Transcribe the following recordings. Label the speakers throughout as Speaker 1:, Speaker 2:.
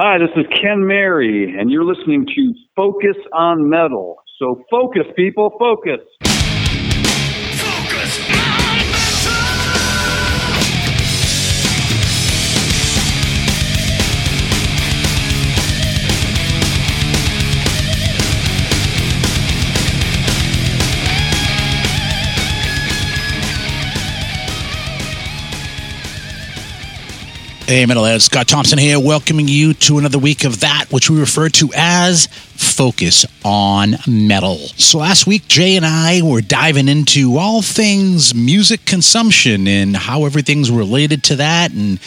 Speaker 1: Hi, this is Ken Mary, and you're listening to Focus on Metal. So focus, people, focus.
Speaker 2: Hey, Metalheads, Scott Thompson here, welcoming you to another week of that, which we refer to as Focus on Metal. So, last week, Jay and I were diving into all things music consumption and how everything's related to that, and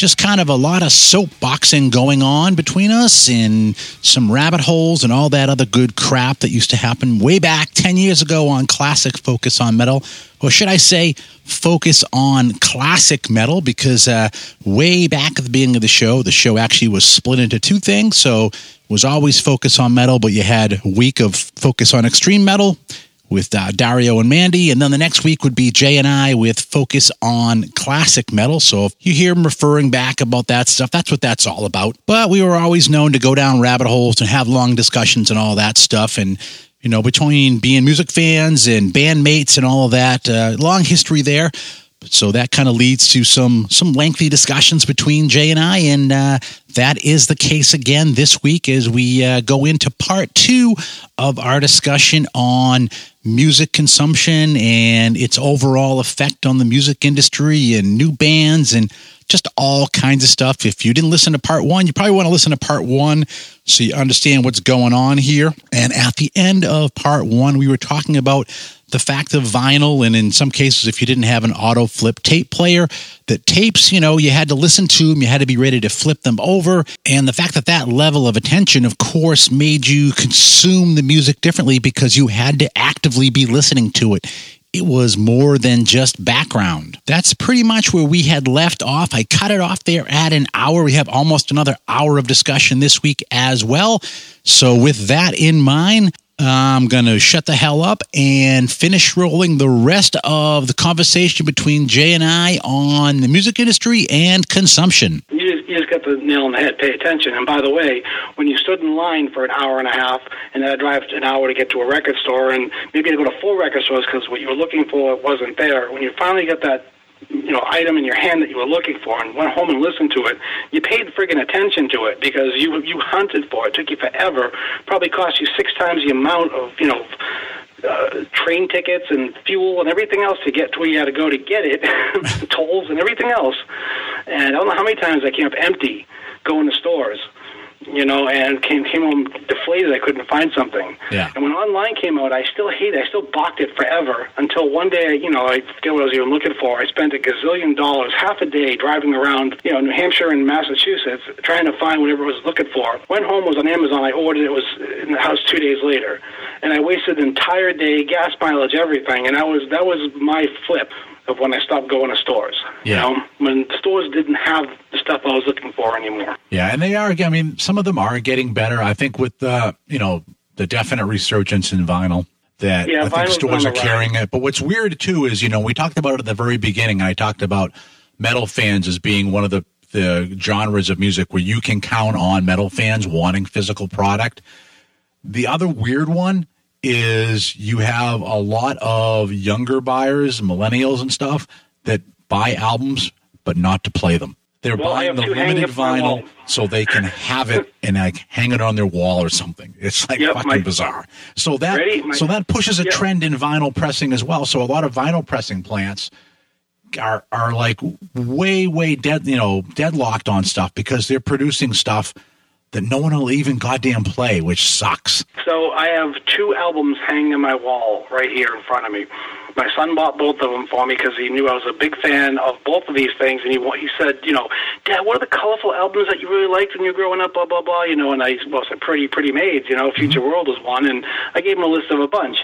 Speaker 2: just kind of a lot of soapboxing going on between us and some rabbit holes and all that other good crap that used to happen way back 10 years ago on Classic Focus on Metal or should I say, focus on classic metal because uh, way back at the beginning of the show, the show actually was split into two things. So was always focus on metal, but you had a week of focus on extreme metal with uh, Dario and Mandy, and then the next week would be Jay and I with focus on classic metal. So if you hear them referring back about that stuff, that's what that's all about. But we were always known to go down rabbit holes and have long discussions and all that stuff, and you know, between being music fans and bandmates and all of that. Uh, long history there. So that kind of leads to some some lengthy discussions between Jay and I, and uh, that is the case again this week as we uh, go into part two of our discussion on music consumption and its overall effect on the music industry and new bands and just all kinds of stuff. If you didn't listen to part one, you probably want to listen to part one so you understand what's going on here. And at the end of part one, we were talking about the fact of vinyl, and in some cases, if you didn't have an auto flip tape player, that tapes, you know, you had to listen to them, you had to be ready to flip them over. And the fact that that level of attention, of course, made you consume the music differently because you had to actively be listening to it it was more than just background. That's pretty much where we had left off. I cut it off there at an hour. We have almost another hour of discussion this week as well. So, with that in mind, I'm going to shut the hell up and finish rolling the rest of the conversation between Jay and I on the music industry and consumption.
Speaker 3: You just, you just got the nail on the head. Pay attention. And by the way, when you stood in line for an hour and a half and then I drive an hour to get to a record store and maybe to go to four record stores because what you were looking for wasn't there, when you finally get that you know item in your hand that you were looking for and went home and listened to it, you paid friggin' attention to it because you you hunted for it. it took you forever. Probably cost you six times the amount of you know. Uh, train tickets and fuel and everything else to get to where you had to go to get it, tolls and everything else. And I don't know how many times I came up empty going to stores you know, and came came home deflated. I couldn't find something.
Speaker 2: Yeah.
Speaker 3: And when online came out, I still hated. it. I still balked it forever until one day, you know, I forget what I was even looking for. I spent a gazillion dollars, half a day, driving around, you know, New Hampshire and Massachusetts, trying to find whatever I was looking for. Went home, was on Amazon. I ordered it. It was in the house two days later, and I wasted an entire day, gas mileage, everything. And that was that was my flip of when I stopped going to stores.
Speaker 2: Yeah.
Speaker 3: You know, when the stores didn't have the stuff I was looking for anymore.
Speaker 4: Yeah, and they are. I mean, some of them are getting better. I think with the you know the definite resurgence in vinyl that
Speaker 3: Yeah,
Speaker 4: I think stores are carrying it. But what's weird too is you know we talked about it at the very beginning. I talked about metal fans as being one of the the genres of music where you can count on metal fans wanting physical product. The other weird one is you have a lot of younger buyers, millennials and stuff that buy albums but not to play them. They're
Speaker 3: Well,
Speaker 4: buying the limited
Speaker 3: up on my
Speaker 4: vinyl so they can have it and like hang it on their wall or something. It's like
Speaker 3: Yep,
Speaker 4: fucking
Speaker 3: my-
Speaker 4: bizarre. So that
Speaker 3: Ready? My-
Speaker 4: so that pushes a
Speaker 3: Yep.
Speaker 4: trend in vinyl pressing as well. So a lot of vinyl pressing plants are are like way way dead you know deadlocked on stuff because they're producing stuff that no one will even goddamn play, which sucks.
Speaker 3: So I have two albums hanging on my wall right here in front of me. My son bought both of them for me because he knew I was a big fan of both of these things, and he he said, you know, Dad, what are the colorful albums that you really liked when you were growing up? Blah blah blah. You know, and I well, said Pretty Pretty Maids. You know, Future World was one, and I gave him a list of a bunch.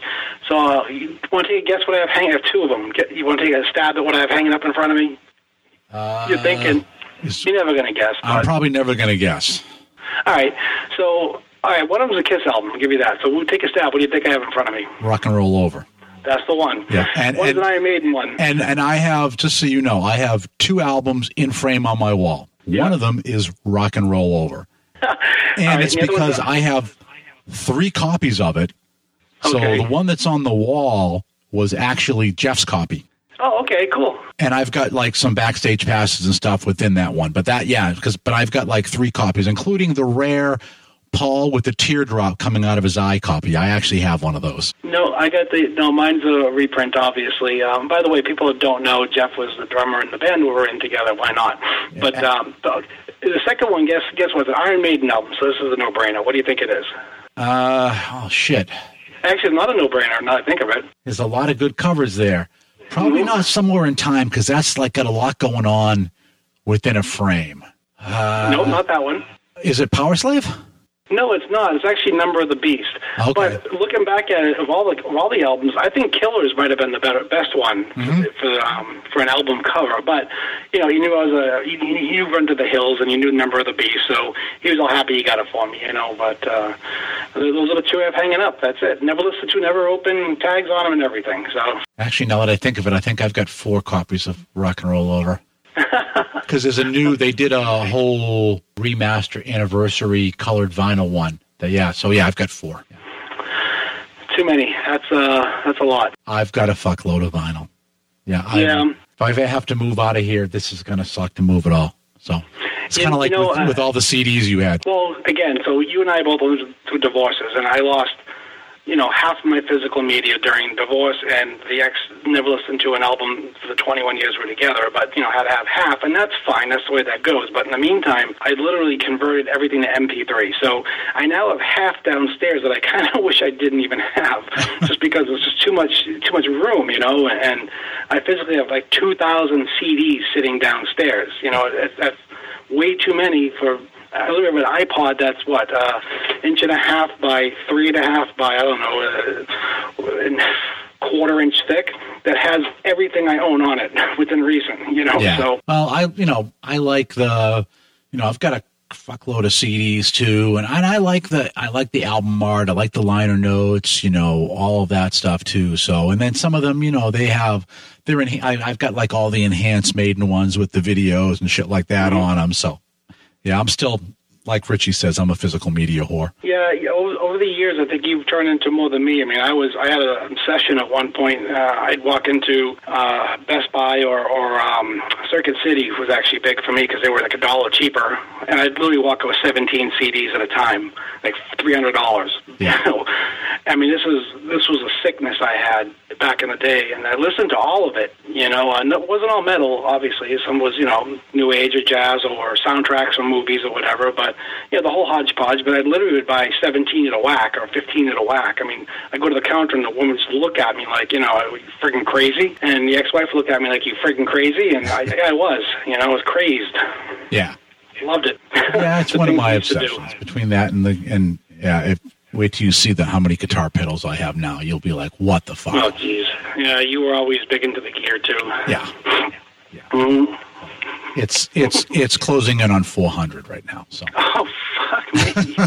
Speaker 3: So uh, you want to take a guess what I have hanging? I have two of them. Get, you want to take a stab at what I have hanging up in front of me? You're thinking. You're never going to guess.
Speaker 4: I'm probably never going to guess.
Speaker 3: All right. So, all right, one of them's a Kiss album. I'll give you that. So we'll take a stab. What do you think I have in front of me?
Speaker 4: Rock and roll over.
Speaker 3: That's the one.
Speaker 4: Yeah, and-
Speaker 3: One's
Speaker 4: and-
Speaker 3: an Iron Maiden one.
Speaker 4: And and I have just so you know, I have two albums in frame on my wall.
Speaker 3: Yeah.
Speaker 4: One of them is Rock and Roll Over,
Speaker 2: and
Speaker 3: right,
Speaker 2: it's
Speaker 3: the
Speaker 2: because I have three copies of it. So
Speaker 3: Okay.
Speaker 2: the one that's on the wall was actually Jeff's copy.
Speaker 3: Oh, okay, cool.
Speaker 2: And I've got like some backstage passes and stuff within that one. But that, yeah, because, but I've got like three copies, including the rare Paul with the teardrop coming out of his eye copy. I actually have one of those.
Speaker 3: No, I got the no. Mine's a reprint, obviously. Um, by the way, people that don't know, Jeff was the drummer in the band we were in together. Why not? But um, the, the second one, guess guess what? The Iron Maiden album. So this is a no-brainer. What do you think it is?
Speaker 2: Uh, oh shit.
Speaker 3: Actually, it's not a no-brainer. Now I think of it.
Speaker 2: There's a lot of good covers there. Probably not somewhere in time because that's like got a lot going on within a frame. Uh,
Speaker 3: no, not that one.
Speaker 2: Is it Powerslave?
Speaker 3: No, it's not. It's actually Number of the Beast.
Speaker 2: Okay.
Speaker 3: But looking back at it, of all the of all the albums, I think Killers might have been the better, best one
Speaker 2: Mm-hmm.
Speaker 3: for, for um, for an album cover. But you know, he knew I was a he, he knew Run to the Hills, and he knew Number of the Beast, so he was all happy he got it for me. You know, but uh, those are the two I have hanging up. That's it. Never listened to, never open tags on them, and everything. So
Speaker 2: Actually, now that I think of it, I think I've got four copies of Rock and Roll Over. Because there's a new, they did a whole remaster anniversary colored vinyl one. That, yeah, so yeah, I've got four.
Speaker 3: too many. That's uh that's a lot.
Speaker 2: I've got a fuckload of vinyl. Yeah. I,
Speaker 3: Yeah.
Speaker 2: If I have to move out of here, this is going to suck to move it all. So it's kind of like
Speaker 3: know,
Speaker 2: with,
Speaker 3: uh,
Speaker 2: with all the CDs you had.
Speaker 3: Well, again, so you and I both went through divorces, and I lost, you know, half of my physical media during divorce, and the ex never listened to an album for the 21 years we're together, but, you know, had to have half, and that's fine. That's the way that goes. But in the meantime, I literally converted everything to MP3. So I now have half downstairs that I kind of wish I didn't even have, just because it's just too much, too much room, you know, and I physically have like 2,000 CDs sitting downstairs. You know, that's way too many for I have an iPod that's what uh, inch and a half by three and a half by I don't know, uh, quarter inch thick that has everything I own on it within reason. You know,
Speaker 2: Yeah.
Speaker 3: so
Speaker 2: well, I you know I like the you know I've got a fuckload of CDs too, and I, and I like the I like the album art. I like the liner notes. You know all of that stuff too. So and then some of them you know they have they're in. I, I've got like all the enhanced Maiden ones with the videos and shit like that on them. So yeah, I'm still like Richie says, I'm a physical media whore.
Speaker 3: Yeah, over, over the years, I think you've turned into more than me. I mean, I was I had an obsession at one point. Uh, I'd walk into uh, Best Buy or or um, Circuit City was actually big for me because they were like a dollar cheaper, and I'd literally walk with 17 CDs at a time, like three hundred dollars.
Speaker 2: Yeah.
Speaker 3: I mean, this was this was a sickness I had back in the day, and I listened to all of it. You know, and it wasn't all metal, obviously. Some was you know new age or jazz or soundtracks from movies or whatever. But yeah, the whole hodgepodge. But I literally would buy 17 at a whack or 15 at a whack. I mean, I go to the counter and the woman would just look at me like, you know, are you friggin' crazy? And the ex-wife would look at me like, you friggin' crazy? And I, yeah, I was. You know, I was crazed.
Speaker 2: Yeah.
Speaker 3: Loved it.
Speaker 2: Yeah, it's one of my
Speaker 3: we used to do.
Speaker 2: obsessions. Between that and the and yeah, if wait till you see the how many guitar pedals I have now, you'll be like, what the fuck?
Speaker 3: Oh, jeez. Yeah, you were always big into the gear too.
Speaker 2: yeah.
Speaker 3: Mm.
Speaker 2: It's it's it's closing in on 400 right now. So
Speaker 3: Oh fuck me.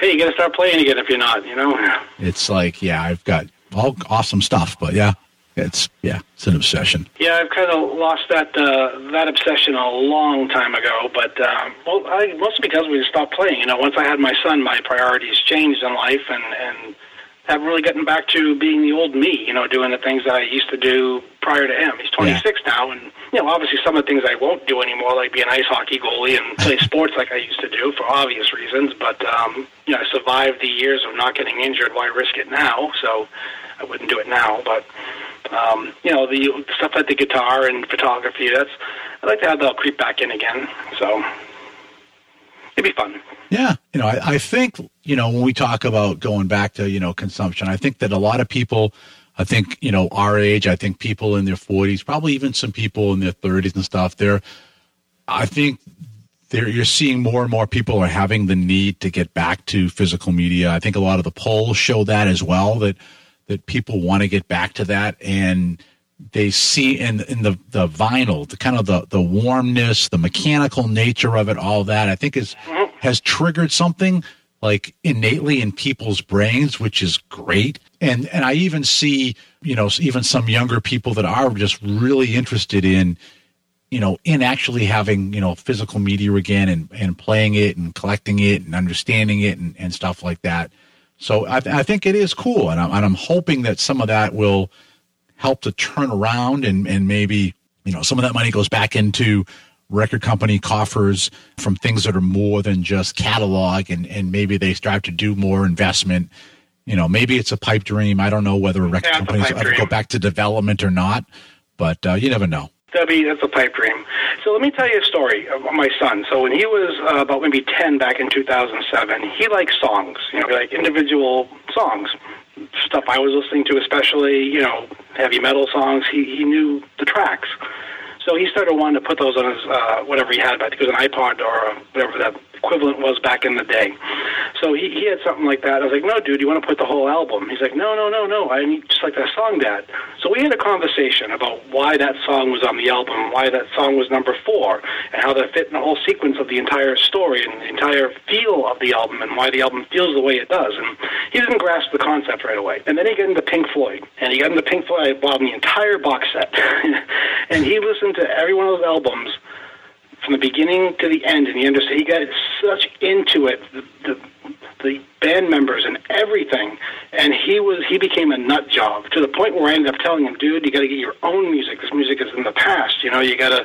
Speaker 3: hey, you got to start playing again if you're not. You know.
Speaker 2: it's like yeah, I've got all awesome stuff, but yeah, it's yeah, it's an obsession.
Speaker 3: Yeah, I've kind of lost that uh, that obsession a long time ago. But um, well, I, mostly because we stopped playing. You know, once I had my son, my priorities changed in life, and and haven't really gotten back to being the old me. You know, doing the things that I used to do prior to him. He's 26 now, and you know, obviously some of the things I won't do anymore, like be an ice hockey goalie and play sports like I used to do for obvious reasons. But um, you know, I survived the years of not getting injured. Why risk it now? So I wouldn't do it now, but um, you know, the stuff like the guitar and photography, that's, I'd like to have that creep back in again. So it'd be fun.
Speaker 2: Yeah, you know, I, I think you know when we talk about going back to you know consumption, I think that a lot of people, I think you know our age, I think people in their forties, probably even some people in their thirties and stuff. They're, I think, they're you're seeing more and more people are having the need to get back to physical media. I think a lot of the polls show that as well that that people want to get back to that and they see in in the the vinyl the kind of the the warmness the mechanical nature of it all that i think is has triggered something like innately in people's brains which is great and and i even see you know even some younger people that are just really interested in you know, in actually having, you know, physical media again and, and playing it and collecting it and understanding it and, and stuff like that. So I, I think it is cool. And I'm, and I'm hoping that some of that will help to turn around and, and maybe, you know, some of that money goes back into record company coffers from things that are more than just catalog and, and maybe they start to do more investment. You know, maybe it's a pipe dream. I don't know whether record
Speaker 3: Yeah,
Speaker 2: companies ever
Speaker 3: dream.
Speaker 2: go back to development or not, but uh, you never know.
Speaker 3: Debbie, that's a pipe dream. So let me tell you a story of my son. So when he was uh, about maybe 10 back in 2007, he liked songs, you know, like individual songs. Stuff I was listening to, especially, you know, heavy metal songs, he, he knew the tracks. So he started wanting to put those on his, uh, whatever he had, I think it was an iPod or whatever that equivalent was back in the day. So he, he had something like that. I was like, no, dude, you want to put the whole album? He's like, no, no, no, no. I need just like that song, Dad. So we had a conversation about why that song was on the album, why that song was number four, and how that fit in the whole sequence of the entire story and the entire feel of the album and why the album feels the way it does. And he didn't grasp the concept right away. And then he got into Pink Floyd. And he got into Pink Floyd. I bought him the entire box set. and he listened to every one of those albums from the beginning to the end, and he understood. He got such into it, the, the the band members and everything, and he was he became a nut job to the point where I ended up telling him, "Dude, you got to get your own music. This music is in the past. You know, you got to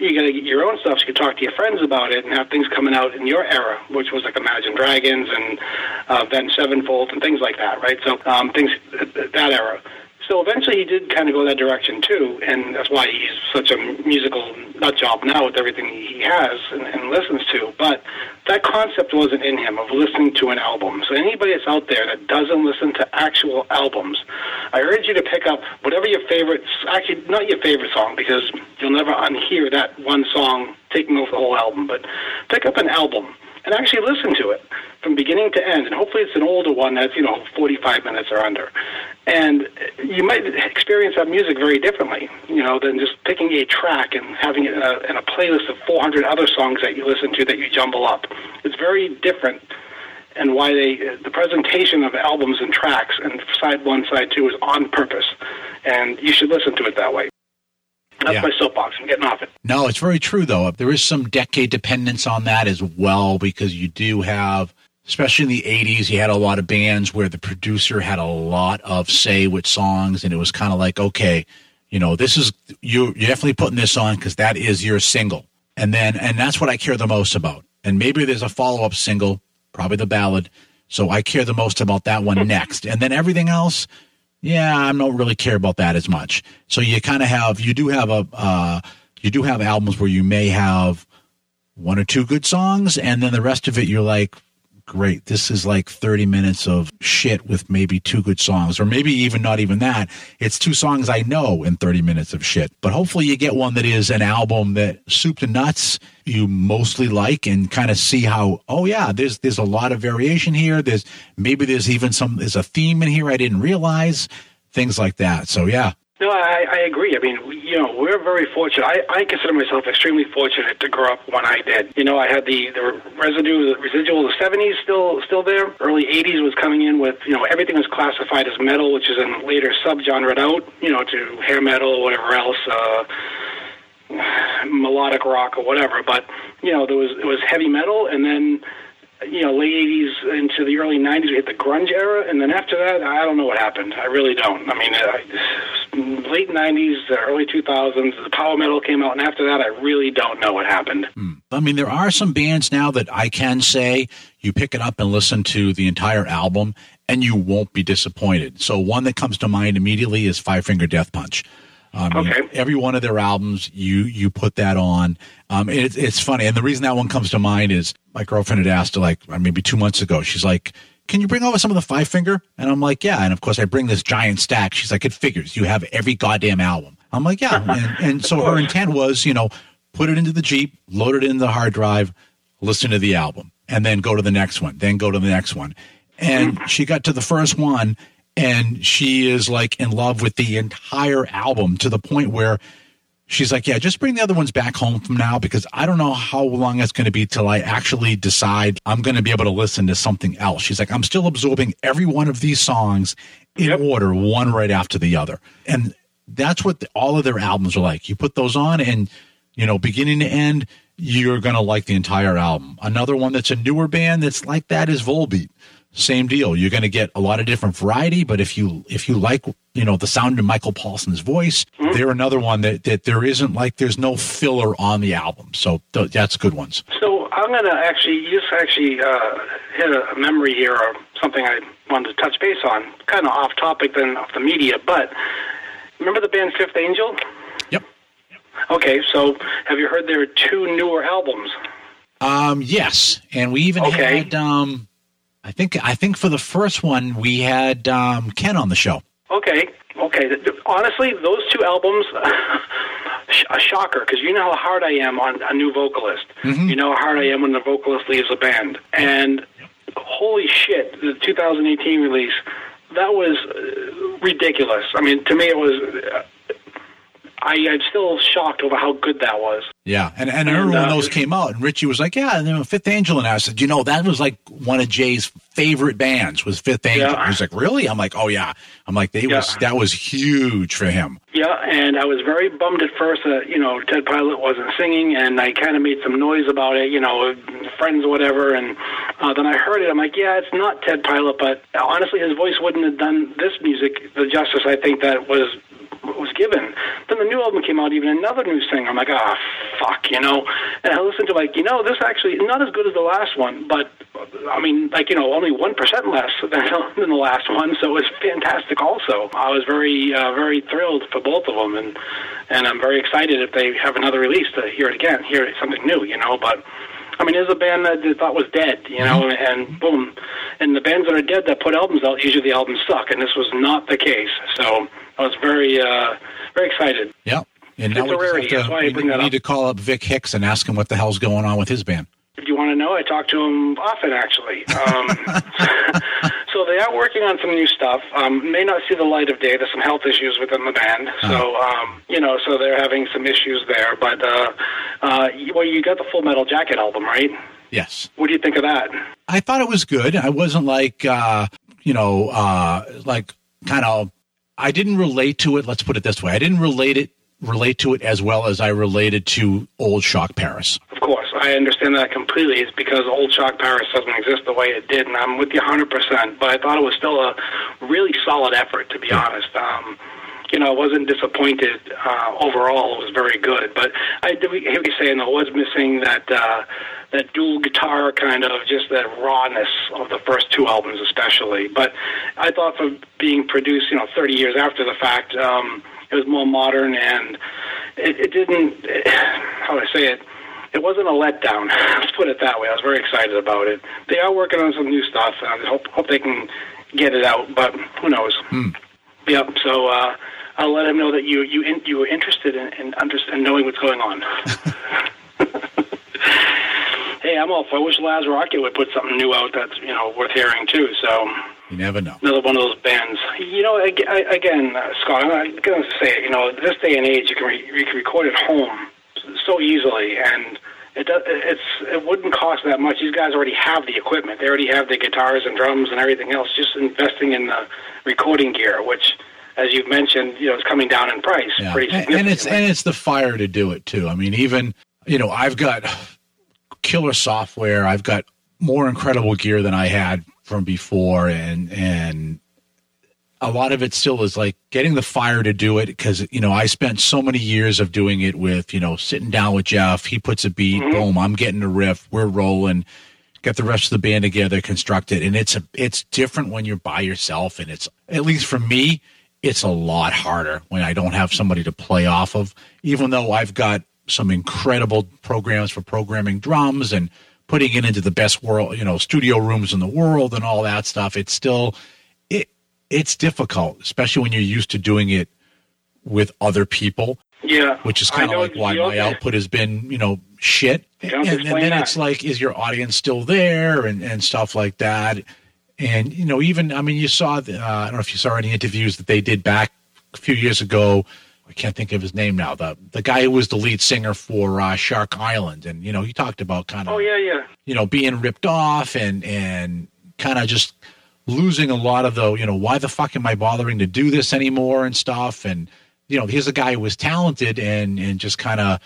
Speaker 3: you got to get your own stuff so you can talk to your friends about it and have things coming out in your era, which was like Imagine Dragons and uh, Avenged Sevenfold and things like that, right? So um, things that era." So eventually he did kind of go that direction too, and that's why he's such a musical nut job now with everything he has and, and listens to. But that concept wasn't in him of listening to an album. So anybody that's out there that doesn't listen to actual albums, I urge you to pick up whatever your favorite, actually not your favorite song because you'll never unhear that one song taking over the whole album, but pick up an album and actually listen to it from beginning to end. And hopefully it's an older one that's, you know, 45 minutes or under. And you might experience that music very differently, you know, than just picking a track and having it in a, in a playlist of 400 other songs that you listen to that you jumble up. It's very different. And why they, the presentation of albums and tracks and side one, side two is on purpose. And you should listen to it that way. That's
Speaker 2: Yeah.
Speaker 3: my soapbox. I'm getting off it.
Speaker 2: No, it's very true though. There is some decade dependence on that as well because you do have, especially in the '80s, you had a lot of bands where the producer had a lot of say with songs, and it was kind of like, okay, you know, this is you. You're definitely putting this on because that is your single, and then and that's what I care the most about. And maybe there's a follow up single, probably the ballad. So I care the most about that one next, and then everything else yeah, I don't really care about that as much. So you kind of have, you do have a, uh, you do have albums where you may have one or two good songs, and then the rest of it, you're like, great, this is like 30 minutes of shit with maybe two good songs, or maybe even not even that. It's two songs I know in 30 minutes of shit. But hopefully you get one that is an album that soup to nuts you mostly like and kind of see how, oh yeah, there's, there's a lot of variation here. There's maybe there's even some, there's a theme in here I didn't realize, things like that. So yeah.
Speaker 3: No, I, I agree. I mean, you know, we're very fortunate. I, I consider myself extremely fortunate to grow up when I did. You know, I had the, the residue, the residual of the 70s still still there. Early 80s was coming in with, you know, everything was classified as metal, which is in later subgenre out, you know, to hair metal or whatever else. Uh, melodic rock or whatever, but you know there was it was heavy metal, and then you know late '80s into the early '90s we hit the grunge era, and then after that I don't know what happened. I really don't. I mean, uh, late '90s, the early 2000s, the power metal came out, and after that I really don't know what happened.
Speaker 2: I mean, there are some bands now that I can say you pick it up and listen to the entire album and you won't be disappointed. So one that comes to mind immediately is Five Finger Death Punch. Um, you
Speaker 3: Okay.
Speaker 2: every one of their albums, you you put that on. Um, and it's it's funny, and the reason that one comes to mind is my girlfriend had asked like uh, maybe two months ago. She's like, "Can you bring over some of the Five Finger?" And I'm like, "Yeah." And of course, I bring this giant stack. She's like, "It figures. You have every goddamn album." I'm like, "Yeah." and, and so her intent was, you know, put it into the Jeep, load it in the hard drive, listen to the album, and then go to the next one, then go to the next one. And she got to the first one, and she is like in love with the entire album to the point where she's like, Yeah, just bring the other ones back home from now because I don't know how long it's going to be till I actually decide I'm going to be able to listen to something else. She's like, I'm still absorbing every one of these songs in
Speaker 3: Yep.
Speaker 2: order, one right after the other. And that's what the, all of their albums are like. You put those on and you know, beginning to end, you're going to like the entire album. Another one that's a newer band that's like that is Volbeat. Same deal. You're going to get a lot of different variety, but if you if you like you know the sound of Michael Poulsen's voice, mm-hmm. they're another one that that there isn't like there's no filler on the album. So th- that's good ones.
Speaker 3: So I'm going to actually you just actually uh, hit a memory here or something I wanted to touch base on, kind of off topic than of the media, but remember the band Fifth Angel?
Speaker 2: Yep.
Speaker 3: Okay, so have you heard their two newer albums?
Speaker 2: Um, yes, and we even okay. had um I think I think for the first one we had um, Ken on the show.
Speaker 3: Okay, okay. Honestly, those two albums, a shocker because you know how hard I am on a new vocalist. Mm-hmm. You know how hard I am when the vocalist leaves a band. And holy shit, the 2018 release that was uh, ridiculous. I mean, to me, it was. I, I'm still shocked over how good that was.
Speaker 2: Yeah, and, and, and I remember uh, when those came out, and Richie was like, "Yeah, and then Fifth Angel," and I said, "You know, that was like one of Jay's favorite bands was Fifth Angel." Yeah. He was like, "Really?" I'm like, "Oh yeah." I'm like, "They yeah. was that was huge for him."
Speaker 3: Yeah, and I was very bummed at first that you know Ted Pilot wasn't singing, and I kind of made some noise about it, you know, friends or whatever, and uh, then I heard it. I'm like, "Yeah, it's not Ted Pilot," but honestly, his voice wouldn't have done this music the justice I think that was was given. Then the new album came out, even another new singer. I'm like, ah, oh, fuck, you know. And I listened to like, you know, this actually not as good as the last one, but I mean, like you know, only one percent less than, than the last one, so it was fantastic. Also, I was very, uh, very thrilled for both of them, and and I'm very excited if they have another release to hear it again, hear something new, you know. But I mean, there's a band that they thought was dead, you know, mm-hmm. and boom. And the bands that are dead that put albums out, usually the albums suck, and this was not the case. So I was very, uh, very excited.
Speaker 2: Yeah. And it's now a rarity. To, That's why I bring that need to call up Vic Hix and ask him what the hell's going on with his band.
Speaker 3: If you want to know, I talk to him often, actually. Um, so they are working on some new stuff. Um, may not see the light of day. There's some health issues within the band, uh-huh. so um, you know, so they're having some issues there. But uh, uh, well, you got the Full Metal Jacket album, right?
Speaker 2: Yes.
Speaker 3: What do you think of that?
Speaker 2: I thought it was good. I wasn't like, uh, you know, uh, like kind of I didn't relate to it. Let's put it this way: I didn't relate it relate to it as well as I related to Old Shok Paris.
Speaker 3: Of course, I understand that completely. It's because Old Shok Paris doesn't exist the way it did, and I'm with you 100%. But I thought it was still a really solid effort, to be yeah. honest. Um, you know, I wasn't disappointed uh, overall. It was very good, but I hear you saying I was missing that uh, that dual guitar kind of just that rawness of the first two albums, especially. But I thought for being produced, you know, 30 years after the fact, um, it was more modern and it, it didn't. It, how do I say it? It wasn't a letdown. Let's put it that way. I was very excited about it. They are working on some new stuff, and I hope hope they can get it out. But who knows? Hmm. Yep. So. uh I'll let him know that you you in, you were interested in in, under, in knowing what's going on. hey, I'm all for. I wish Laaz Rockit would put something new out that's you know worth hearing too. So
Speaker 2: you never know.
Speaker 3: Another one of those bands. You know, again, uh, Scott, I'm going to say it. You know, this day and age, you can re- you can record at home so easily, and it does, it's it wouldn't cost that much. These guys already have the equipment. They already have the guitars and drums and everything else. Just investing in the recording gear, which as you've mentioned, you know, it's coming down in price yeah. pretty significantly.
Speaker 2: And it's and it's the fire to do it too. I mean, even you know, I've got killer software. I've got more incredible gear than I had from before, and and a lot of it still is like getting the fire to do it because you know I spent so many years of doing it with you know sitting down with Jeff. He puts a beat, mm-hmm. boom, I'm getting a riff, we're rolling. Get the rest of the band together, construct it, and it's a it's different when you're by yourself, and it's at least for me, it's a lot harder when I don't have somebody to play off of. Even though I've got some incredible programs for programming drums and putting it into the best world, you know, studio rooms in the world and all that stuff, it's still it it's difficult, especially when you're used to doing it with other people.
Speaker 3: Yeah,
Speaker 2: which is kind of like why my output has been, you know, shit. And, and, then that. it's like, is your audience still there and and stuff like that and you know, even I mean, you saw the, uh, I don't know if you saw any interviews that they did back a few years ago. I can't think of his name now. The the guy who was the lead singer for uh, Shark Island, and you know, he talked about kind of
Speaker 3: oh yeah yeah
Speaker 2: you know being ripped off and and kind of just losing a lot of the you know why the fuck am I bothering to do this anymore and stuff and you know here's a guy who was talented and and just kind of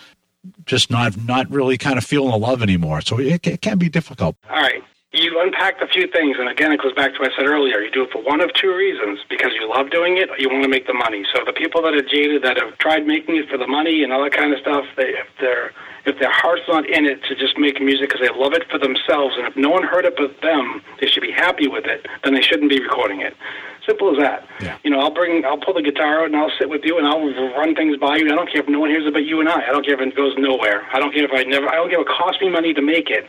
Speaker 2: just not not really kind of feeling the love anymore. So it, it can be difficult.
Speaker 3: All right. You unpacked a few things, and again, it goes back to what I said earlier. You do it for one of two reasons because you love doing it or you want to make the money. So the people that are jaded, that have tried making it for the money and all that kind of stuff, they, if, they're, if their heart's not in it to just make music because they love it for themselves, and if no one heard it but them, they should be happy with it, then they shouldn't be recording it. Simple as that.
Speaker 2: Yeah.
Speaker 3: You know, I'll bring, I'll pull the guitar out and I'll sit with you and I'll run things by you. I don't care if no one hears it but you and I. I don't care if it goes nowhere. I don't care if I never. I don't care if it costs me money to make it.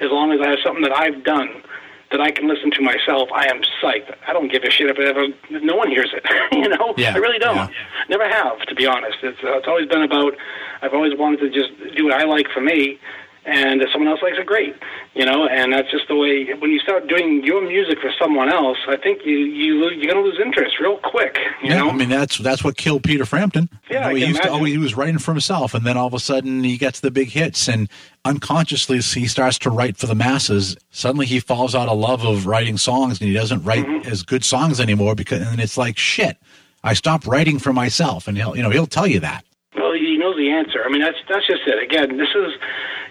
Speaker 3: As long as I have something that I've done that I can listen to myself, I am psyched. I don't give a shit if it ever no one hears it. you know,
Speaker 2: Yeah,
Speaker 3: I really don't.
Speaker 2: yeah.
Speaker 3: Never have, to be honest. It's uh, it's always been about. I've always wanted to just do what I like for me, and if someone else likes it, great. You know, and that's just the way. When you start doing your music for someone else, I think you you you're going to lose interest real quick. You
Speaker 2: yeah,
Speaker 3: know,
Speaker 2: I mean that's that's what killed Peter Frampton.
Speaker 3: Yeah, I
Speaker 2: he
Speaker 3: can
Speaker 2: used to
Speaker 3: imagine.
Speaker 2: always he was writing for himself, and then all of a sudden he gets the big hits, and unconsciously he starts to write for the masses. Suddenly he falls out of love of writing songs, and he doesn't write
Speaker 3: Mm-hmm.
Speaker 2: as good songs anymore because, and it's like shit. I stopped writing for myself, and he'll you know he'll tell you that.
Speaker 3: Well, he knows the answer. I mean, that's that's just it. Again, this is,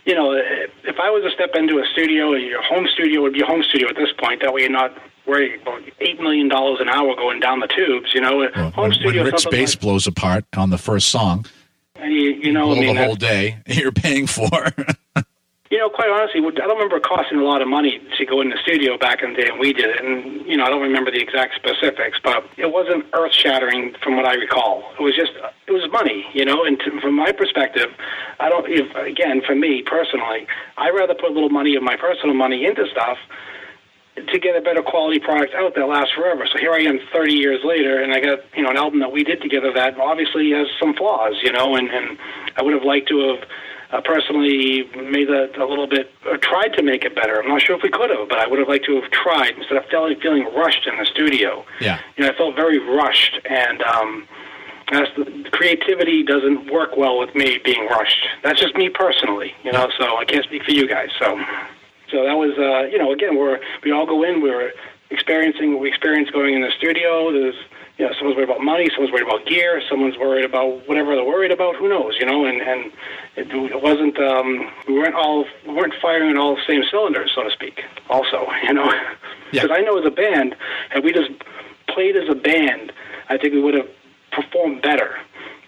Speaker 3: you know, if I was to step into a studio, your home studio would be a home studio at this point. That way, you're not worried about eight million dollars an hour going down the tubes. You know,
Speaker 2: Well,
Speaker 3: home
Speaker 2: when, when
Speaker 3: studio. is
Speaker 2: Rick's bass
Speaker 3: like-
Speaker 2: blows apart on the first song,
Speaker 3: and you, you know, I mean,
Speaker 2: the whole day you're paying for.
Speaker 3: You know, quite honestly, I don't remember it costing a lot of money to go in the studio back in the day, and we did it. And you know, I don't remember the exact specifics, but it wasn't earth shattering from what I recall. It was just, it was money, you know. And to, from my perspective, I don't. If, again, for me personally, I rather put a little money of my personal money into stuff to get a better quality product out that lasts forever. So here I am 30 years later, and I got you know an album that we did together that obviously has some flaws, you know, and, and I would have liked to have uh, personally made that a little bit, or tried to make it better. I'm not sure if we could have, but I would have liked to have tried instead of feeling, feeling rushed in the studio.
Speaker 2: Yeah.
Speaker 3: You know, I felt very rushed, and um, that's the, creativity doesn't work well with me being rushed. That's just me personally, you know. So I can't speak for you guys. So, so that was, uh, you know, again, we're we all go in, we're experiencing what we experience going in the studio. There's, you know, someone's worried about money, someone's worried about gear, someone's worried about whatever they're worried about. Who knows, you know? And and it, it wasn't, um, we weren't all we weren't firing on all the same cylinders, so to speak. Also, you know,
Speaker 2: Yeah.
Speaker 3: because I know as a band, had we just played as a band, I think we would have performed better.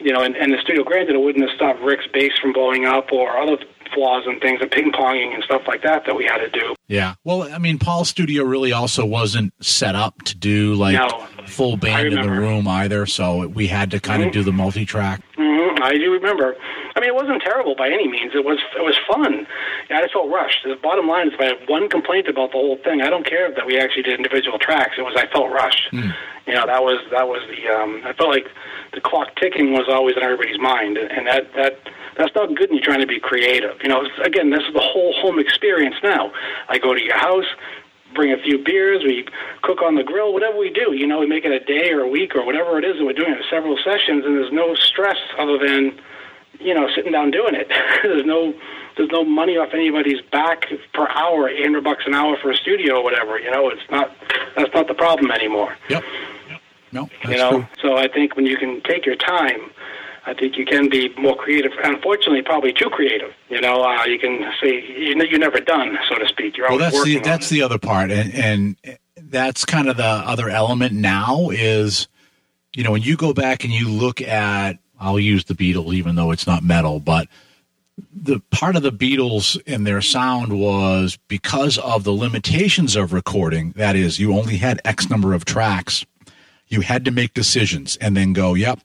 Speaker 3: You know, and, and the studio, granted, it wouldn't have stopped Rick's bass from blowing up or other flaws and things, and ping ponging and stuff like that that we had to do.
Speaker 2: Yeah. Well, I mean, Paul's studio really also wasn't set up to do like
Speaker 3: No.
Speaker 2: full band in the room either. So we had to kind of mm-hmm. do the multi track.
Speaker 3: I do remember. I mean, it wasn't terrible by any means. It was it was fun. I just felt rushed. The bottom line is, if I have one complaint about the whole thing, I don't care that we actually did individual tracks. It was I felt rushed. You know, that was that was the. Um, I felt like the clock ticking was always in everybody's mind, and that that that's not good when you're trying to be creative. You know, again, this is the whole home experience now. I go to your house. Bring a few beers, we cook on the grill, whatever we do, you know, we make it a day or a week or whatever it is, that we're doing it several sessions, and there's no stress other than you know, sitting down doing it. there's no there's no money off anybody's back per hour, eight hundred bucks an hour for a studio or whatever. You know, it's not that's not the problem anymore.
Speaker 2: Yep. Yep. No, that's
Speaker 3: you know,
Speaker 2: true.
Speaker 3: so I think when you can take your time, I think you can be more creative. Unfortunately, probably too creative. You know, uh, you can say you're never done, so to speak. You're
Speaker 2: Well,
Speaker 3: always
Speaker 2: that's the that's the other part, and and that's kind of the other element now is, you know, when you go back and you look at, I'll use the Beatles, even though it's not metal, but the part of the Beatles and their sound was because of the limitations of recording. That is, you only had X number of tracks. You had to make decisions and then go, yep,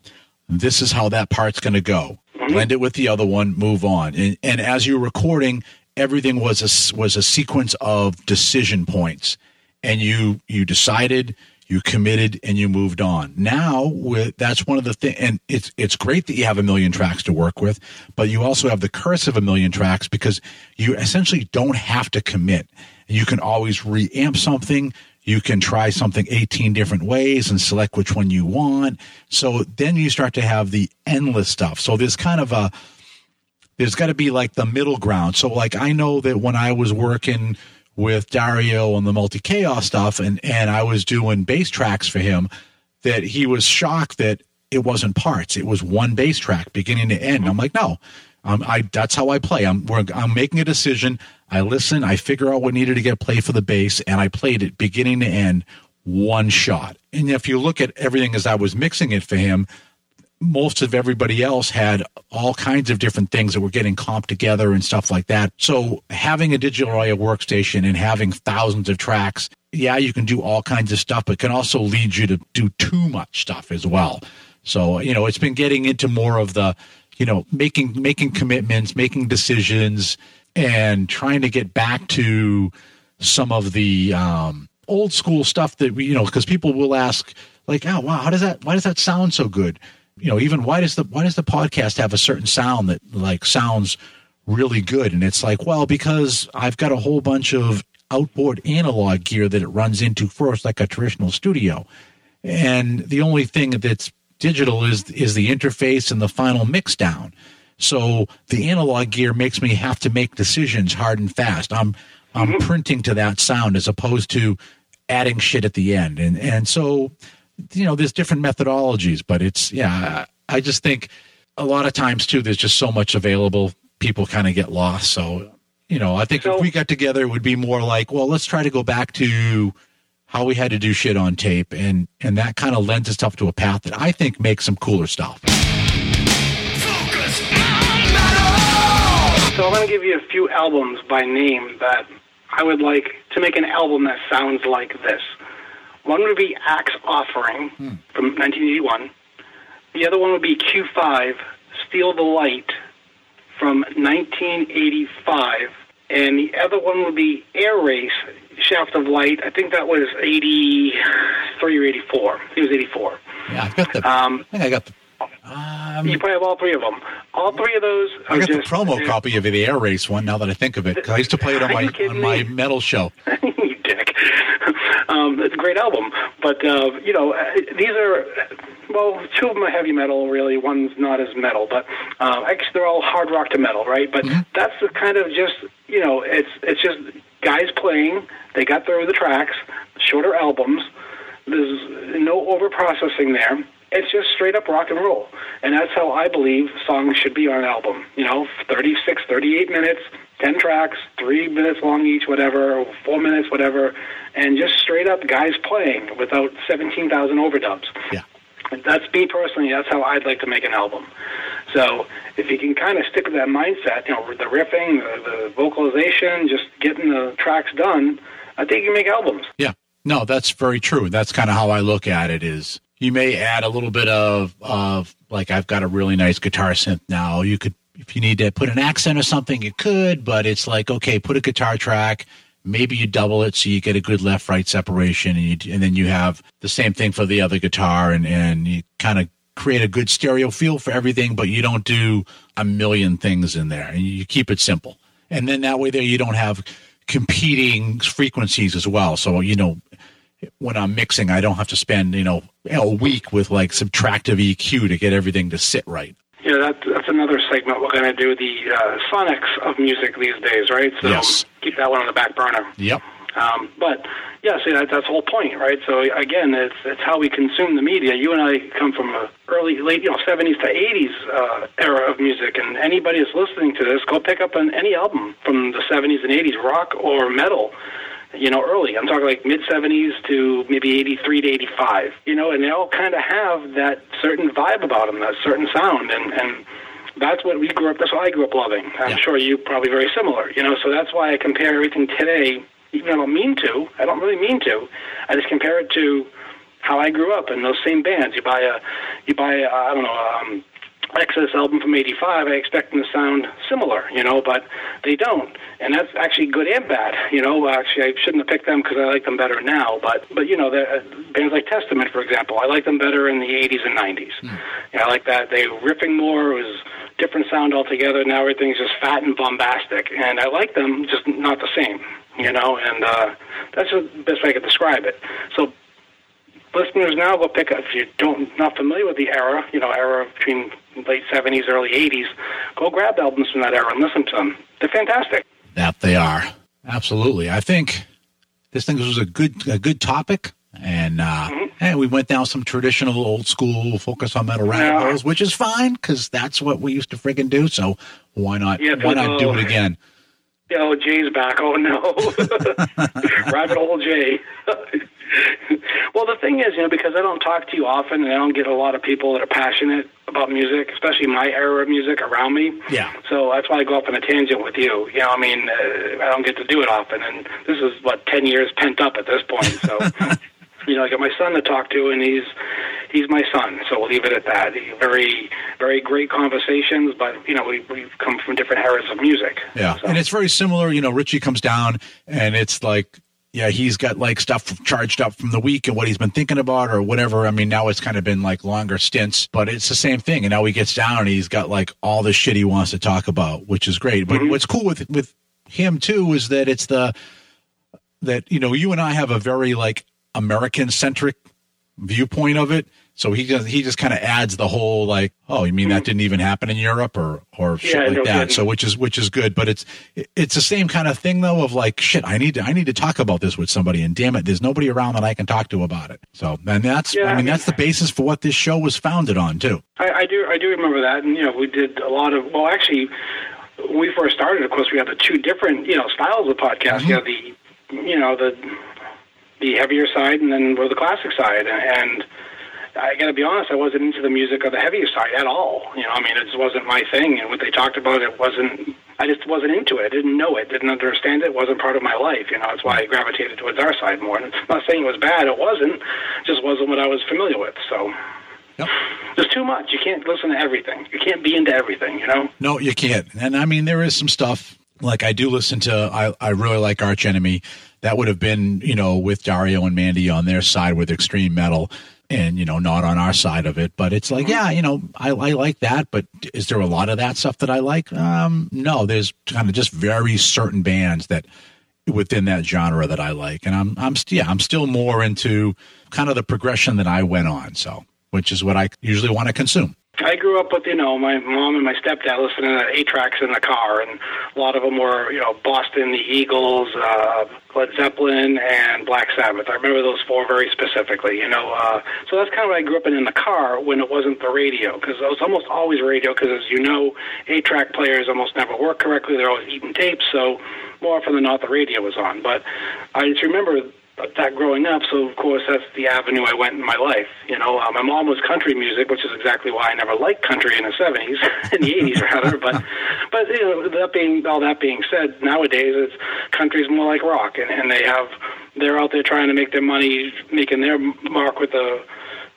Speaker 2: this is how that part's going to go. Mm-hmm. Blend it with the other one, move on. And, and as you're recording, everything was a, was a sequence of decision points. And you, you decided, you committed, and you moved on. Now, with, that's one of the things, and it's, it's great that you have a million tracks to work with, but you also have the curse of a million tracks because you essentially don't have to commit. You can always reamp something. You can try something 18 different ways and select which one you want. So then you start to have the endless stuff. So there's kind of a, there's got to be like the middle ground. So like I know that when I was working with Dario on the multi chaos stuff and, and I was doing bass tracks for him, that he was shocked that it wasn't parts. It was one bass track beginning to end. I'm like, no, Um, I that's how I play. I'm I'm making a decision. I listen. I figure out what needed to get played for the bass, and I played it beginning to end, one shot. And if you look at everything as I was mixing it for him, most of everybody else had all kinds of different things that were getting comped together and stuff like that. So having a digital audio workstation and having thousands of tracks, yeah, you can do all kinds of stuff, but can also lead you to do too much stuff as well. So, you know, it's been getting into more of the you know, making making commitments, making decisions, and trying to get back to some of the um, old school stuff that we, you know, because people will ask, like, oh wow, how does that? Why does that sound so good? You know, even why does the why does the podcast have a certain sound that like sounds really good? And it's like, well, because I've got a whole bunch of outboard analog gear that it runs into first, like a traditional studio. And the only thing that's digital is is the interface and the final mix down. So the analog gear makes me have to make decisions hard and fast. I'm I'm mm-hmm. printing to that sound as opposed to adding shit at the end. And and so you know, there's different methodologies, but it's yeah, I just think a lot of times too there's just so much available, people kind of get lost. So, you know, I think so, if we got together it would be more like, well, let's try to go back to how we had to do shit on tape, and and that kind of lends itself to a path that I think makes some cooler stuff.
Speaker 3: So I'm going to give you a few albums by name that I would like to make an album that sounds like this. One would be Axe Offering hmm. from 1981. The other one would be Q5 Steal the Light from 1985. And the other one would be Airrace Shaft of Light. I think that was 83 or 84. It was 84.
Speaker 2: Yeah, I've got the. Um, I think I got the.
Speaker 3: Um, you probably have all three of them. All three of those.
Speaker 2: I got
Speaker 3: just,
Speaker 2: the promo copy of the Airrace one. Now that I think of it, I used to play it on my on my metal show.
Speaker 3: you dick. Um, it's a great album, but uh, you know uh, these are well, two of them are heavy metal. Really, one's not as metal, but uh, actually they're all hard rock to metal, right? But mm-hmm. that's the kind of just you know it's it's just guys playing. They got through the tracks, shorter albums. There's no over processing there. It's just straight up rock and roll. And that's how I believe songs should be on an album. You know, 36, 38 minutes, 10 tracks, three minutes long each, whatever, four minutes, whatever, and just straight up guys playing without 17,000 overdubs.
Speaker 2: Yeah.
Speaker 3: That's me personally. That's how I'd like to make an album. So if you can kind of stick with that mindset, you know, the riffing, the, the vocalization, just getting the tracks done, I think you can make albums.
Speaker 2: Yeah. No, that's very true. That's kind of how I look at it. Is you may add a little bit of of like I've got a really nice guitar synth now. You could if you need to put an accent or something, you could, but it's like okay, put a guitar track maybe you double it so you get a good left right separation and, you, and then you have the same thing for the other guitar and, and you kind of create a good stereo feel for everything but you don't do a million things in there. And you keep it simple. And then that way there you don't have competing frequencies as well. So you know when i'm mixing i don't have to spend you know a week with like subtractive eq to get everything to sit right
Speaker 3: yeah, that, that's another segment we're going to do the uh, sonics of music these days, right? So
Speaker 2: yes.
Speaker 3: keep that one on the back burner.
Speaker 2: Yep.
Speaker 3: Um, but yeah, see that, that's the whole point, right? So again, it's it's how we consume the media. You and I come from a early, late, you know, seventies to eighties uh, era of music, and anybody that's listening to this, go pick up an, any album from the seventies and eighties, rock or metal you know, early. I'm talking like mid 70s to maybe 83 to 85, you know, and they all kind of have that certain vibe about them, that certain sound. And, and that's what we grew up, that's what I grew up loving. I'm yeah. sure you probably very similar, you know, so that's why I compare everything today, even though I don't mean to, I don't really mean to. I just compare it to how I grew up in those same bands. You buy a, you buy, a, I don't know, um, Exodus album from '85, I expect them to sound similar, you know, but they don't, and that's actually good and bad. You know, actually, I shouldn't have picked them because I like them better now. But, but you know, the, uh, bands like Testament, for example, I like them better in the '80s and '90s. Mm. You know, I like that they were riffing more. It was different sound altogether. Now everything's just fat and bombastic, and I like them, just not the same. You know, and uh, that's the best way I could describe it. So listeners now go pick up if you don't not familiar with the era, you know, era between late seventies, early eighties, go grab albums from that era and listen to them. They're fantastic.
Speaker 2: That they are. Absolutely. I think this thing was a good a good topic. and uh, mm-hmm. and we went down some traditional old school focus on metal rabbit yeah. holes, which is fine because that's what we used to friggin' do. So why not? Yeah, why not do it again?
Speaker 3: Oh, Jay's back. Oh no, rabbit hole Jay. Well, the thing is, you know, because I don't talk to you often, and I don't get a lot of people that are passionate about music, especially my era of music around me.
Speaker 2: Yeah.
Speaker 3: So that's why I go off on a tangent with you. You know, I mean, uh, I don't get to do it often, and this is what ten years pent up at this point. So. you know, I got my son to talk to, and he's he's my son. So we'll leave it at that. Very, very great conversations, but you know, we we've come from different eras of music.
Speaker 2: Yeah,
Speaker 3: so.
Speaker 2: and it's very similar. You know, Richie comes down, and it's like. Yeah, he's got like stuff charged up from the week and what he's been thinking about or whatever. I mean, now it's kind of been like longer stints, but it's the same thing. And now he gets down and he's got like all the shit he wants to talk about, which is great. But mm-hmm. what's cool with with him too is that it's the that you know you and I have a very like American centric viewpoint of it. So he just he just kind of adds the whole like, oh, you mean that didn't even happen in Europe or or shit yeah, like no that. Kidding. So which is which is good, but it's it's the same kind of thing though of like shit. I need to I need to talk about this with somebody, and damn it, there's nobody around that I can talk to about it. So and that's yeah, I mean that's the basis for what this show was founded on too.
Speaker 3: I, I do I do remember that, and you know we did a lot of well actually when we first started, of course, we had the two different you know styles of podcast. Mm-hmm. You have the you know the the heavier side, and then we're the classic side. And I got to be honest, I wasn't into the music of the heavier side at all. You know, I mean, it just wasn't my thing, and what they talked about, it wasn't. I just wasn't into it. I didn't know it, didn't understand it. it wasn't part of my life. You know, that's why I gravitated towards our side more. And I'm not saying it was bad. It wasn't. It just wasn't what I was familiar with. So. Yep. There's too much. You can't listen to everything. You can't be into everything, you know?
Speaker 2: No, you can't. And I mean, there is some stuff like I do listen to. I I really like Arch Enemy. That would have been you know with Dario and Mandy on their side with extreme metal, and you know not on our side of it. But it's like yeah, you know I I like that. But is there a lot of that stuff that I like? Um, no. There's kind of just very certain bands that within that genre that I like, and I'm I'm yeah I'm still more into kind of the progression that I went on. So which is what I usually want to consume.
Speaker 3: I grew up with, you know, my mom and my stepdad listening to eight tracks in the car, and a lot of them were, you know, Boston, the Eagles, uh, Led Zeppelin, and Black Sabbath. I remember those four very specifically, you know. Uh, so that's kind of what I grew up in in the car when it wasn't the radio, because it was almost always radio, because as you know, eight track players almost never work correctly. They're always eating tapes, so more often than not, the radio was on. But I just remember that growing up. So of course that's the avenue I went in my life. You know, uh, my mom was country music, which is exactly why I never liked country in the seventies, in the eighties rather. But but you know, that being all that being said, nowadays it's country's more like rock, and, and they have they're out there trying to make their money, making their mark with the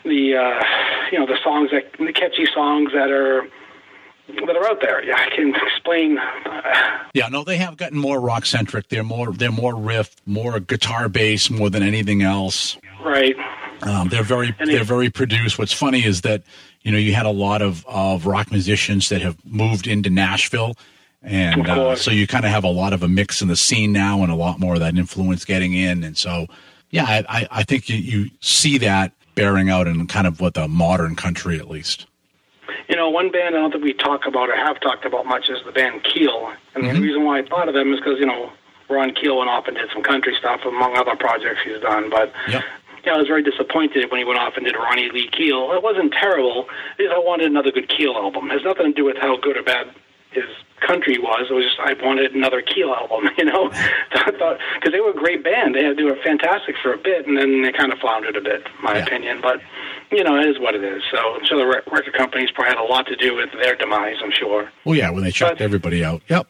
Speaker 3: the uh, you know the songs that the catchy songs that are that are out there. Yeah, I can explain.
Speaker 2: yeah, no, they have gotten more rock centric. They're more they're more riff, more guitar bass, more than anything else.
Speaker 3: Right.
Speaker 2: Um, they're very and they're very produced. What's funny is that you know you had a lot of of rock musicians that have moved into Nashville. And uh, so you kind of have a lot of a mix in the scene now, and a lot more of that influence getting in. And so, yeah, I, I think you, you see that bearing out in kind of what the modern country, at least.
Speaker 3: You know, one band I don't think we talk about or have talked about much is the band Keel. And mm-hmm. the reason why I thought of them is because, you know, Ron Keel went off and did some country stuff among other projects he's done. But yep. yeah, I was very disappointed when he went off and did Ronnie Lee Keel. It wasn't terrible. It I wanted another good Keel album. It has nothing to do with how good or bad his country was. It was just I wanted another Keel album, you know. I thought because they were a great band. They they were fantastic for a bit, and then they kind of floundered a bit, my yeah. opinion. But you know, it is what it is. So I'm sure the record companies probably had a lot to do with their demise. I'm sure.
Speaker 2: Well, yeah, when they shut everybody out. Yep.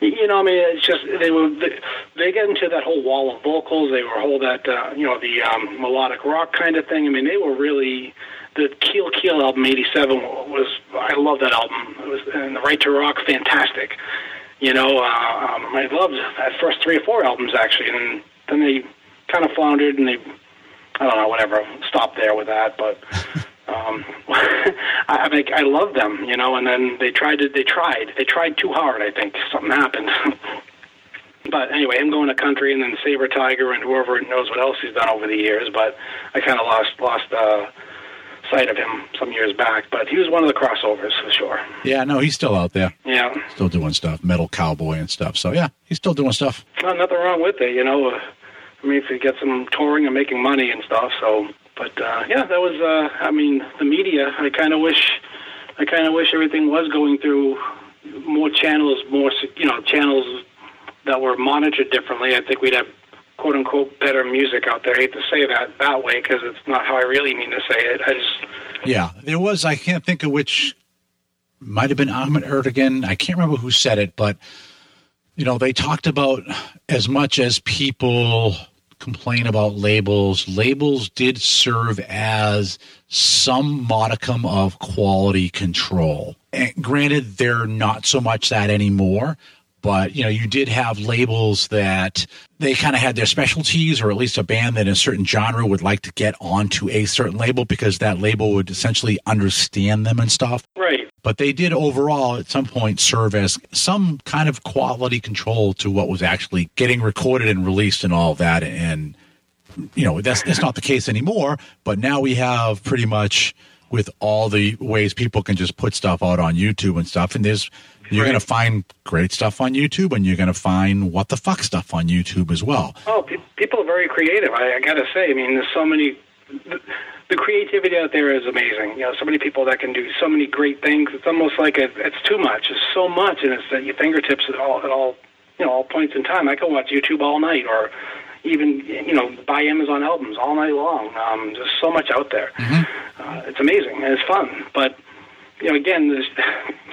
Speaker 3: You know, I mean, it's just they were they, they get into that whole wall of vocals. They were whole that uh, you know the um, melodic rock kind of thing. I mean, they were really the Keel Keel album '87 was I love that album. It was and the Right to Rock, fantastic. You know, uh, um, I loved that first three or four albums actually, and then they kind of floundered and they I don't know, whatever. Stop there with that, but um, I, mean, I love them, you know. And then they tried to, they tried, they tried too hard. I think something happened. but anyway, him going to country and then Saber Tiger and whoever knows what else he's done over the years. But I kind of lost lost uh, sight of him some years back. But he was one of the crossovers for sure.
Speaker 2: Yeah, no, he's still out there.
Speaker 3: Yeah,
Speaker 2: still doing stuff, metal cowboy and stuff. So yeah, he's still doing stuff.
Speaker 3: Well, nothing wrong with it, you know. I mean, if you get some touring and making money and stuff. So, but uh, yeah, that was. Uh, I mean, the media. I kind of wish. I kind of wish everything was going through more channels, more you know, channels that were monitored differently. I think we'd have quote unquote better music out there. I hate to say that that way because it's not how I really mean to say it. I just
Speaker 2: yeah, there was. I can't think of which. Might have been Ahmet Ertegun. I can't remember who said it, but you know they talked about as much as people complain about labels. Labels did serve as some modicum of quality control. And granted, they're not so much that anymore but you know you did have labels that they kind of had their specialties or at least a band that in a certain genre would like to get onto a certain label because that label would essentially understand them and stuff
Speaker 3: right
Speaker 2: but they did overall at some point serve as some kind of quality control to what was actually getting recorded and released and all that and you know that's that's not the case anymore but now we have pretty much with all the ways people can just put stuff out on YouTube and stuff and there's you're right. going to find great stuff on YouTube, and you're going to find what the fuck stuff on YouTube as well.
Speaker 3: Oh, pe- people are very creative. I, I got to say. I mean, there's so many. The, creativity out there is amazing. You know, so many people that can do so many great things. It's almost like it, it's too much. It's so much, and it's at your fingertips at all at all you know all points in time. I can watch YouTube all night, or even you know buy Amazon albums all night long. Um, there's so much out there. Mm-hmm. Uh, it's amazing and it's fun, but you know, again, this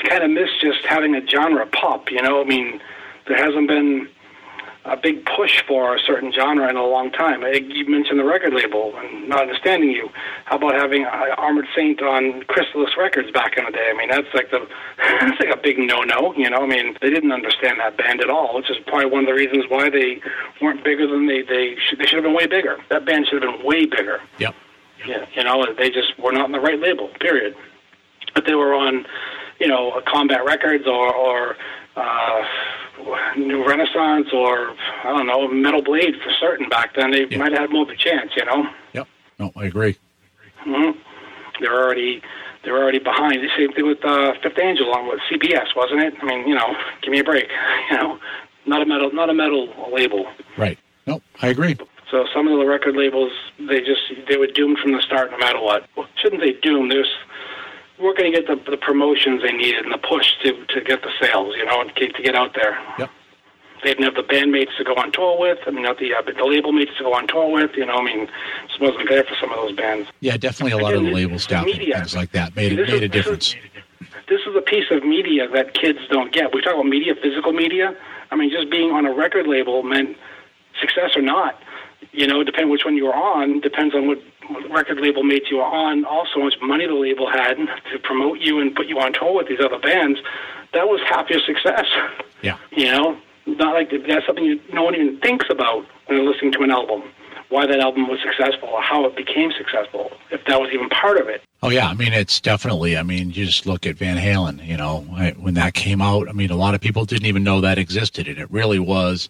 Speaker 3: kind of miss just having a genre pop. You know, I mean, there hasn't been a big push for a certain genre in a long time. You mentioned the record label and not understanding you. How about having Armored Saint on Chrysalis Records back in the day? I mean, that's like the that's like a big no-no. You know, I mean, they didn't understand that band at all, which is probably one of the reasons why they weren't bigger than they they should. They should have been way bigger. That band should have been way bigger.
Speaker 2: Yep.
Speaker 3: Yeah, you know, they just were not in the right label. Period but they were on, you know, Combat Records or, or uh, New Renaissance or I don't know Metal Blade for certain back then. They yeah. might have had more of a chance, you know.
Speaker 2: Yep. No, I agree.
Speaker 3: Mm-hmm. They're already they're already behind. The same thing with uh, Fifth Angel on with CBS, wasn't it? I mean, you know, give me a break. You know, not a metal not a metal label.
Speaker 2: Right. No, I agree.
Speaker 3: So some of the record labels, they just they were doomed from the start, no matter what. Well, shouldn't they doom? There's weren't going to get the, the promotions they needed and the push to, to get the sales, you know, and to, to get out there.
Speaker 2: Yep.
Speaker 3: They didn't have the bandmates to go on tour with. I mean, not the uh, the label mates to go on tour with. You know, I mean, it wasn't there for some of those bands.
Speaker 2: Yeah, definitely a lot Again, of the label staff media. things like that made it made is, a difference. This
Speaker 3: is, this is a piece of media that kids don't get. We talk about media, physical media. I mean, just being on a record label meant success or not. You know, depending which one you were on, depends on what record label mates you were on, also how much money the label had to promote you and put you on tour with these other bands, that was half your success.
Speaker 2: Yeah.
Speaker 3: You know, not like that's something you, no one even thinks about when they're listening to an album. Why that album was successful, or how it became successful, if that was even part of it.
Speaker 2: Oh yeah, I mean it's definitely. I mean, you just look at Van Halen. You know, when that came out, I mean, a lot of people didn't even know that existed, and it really was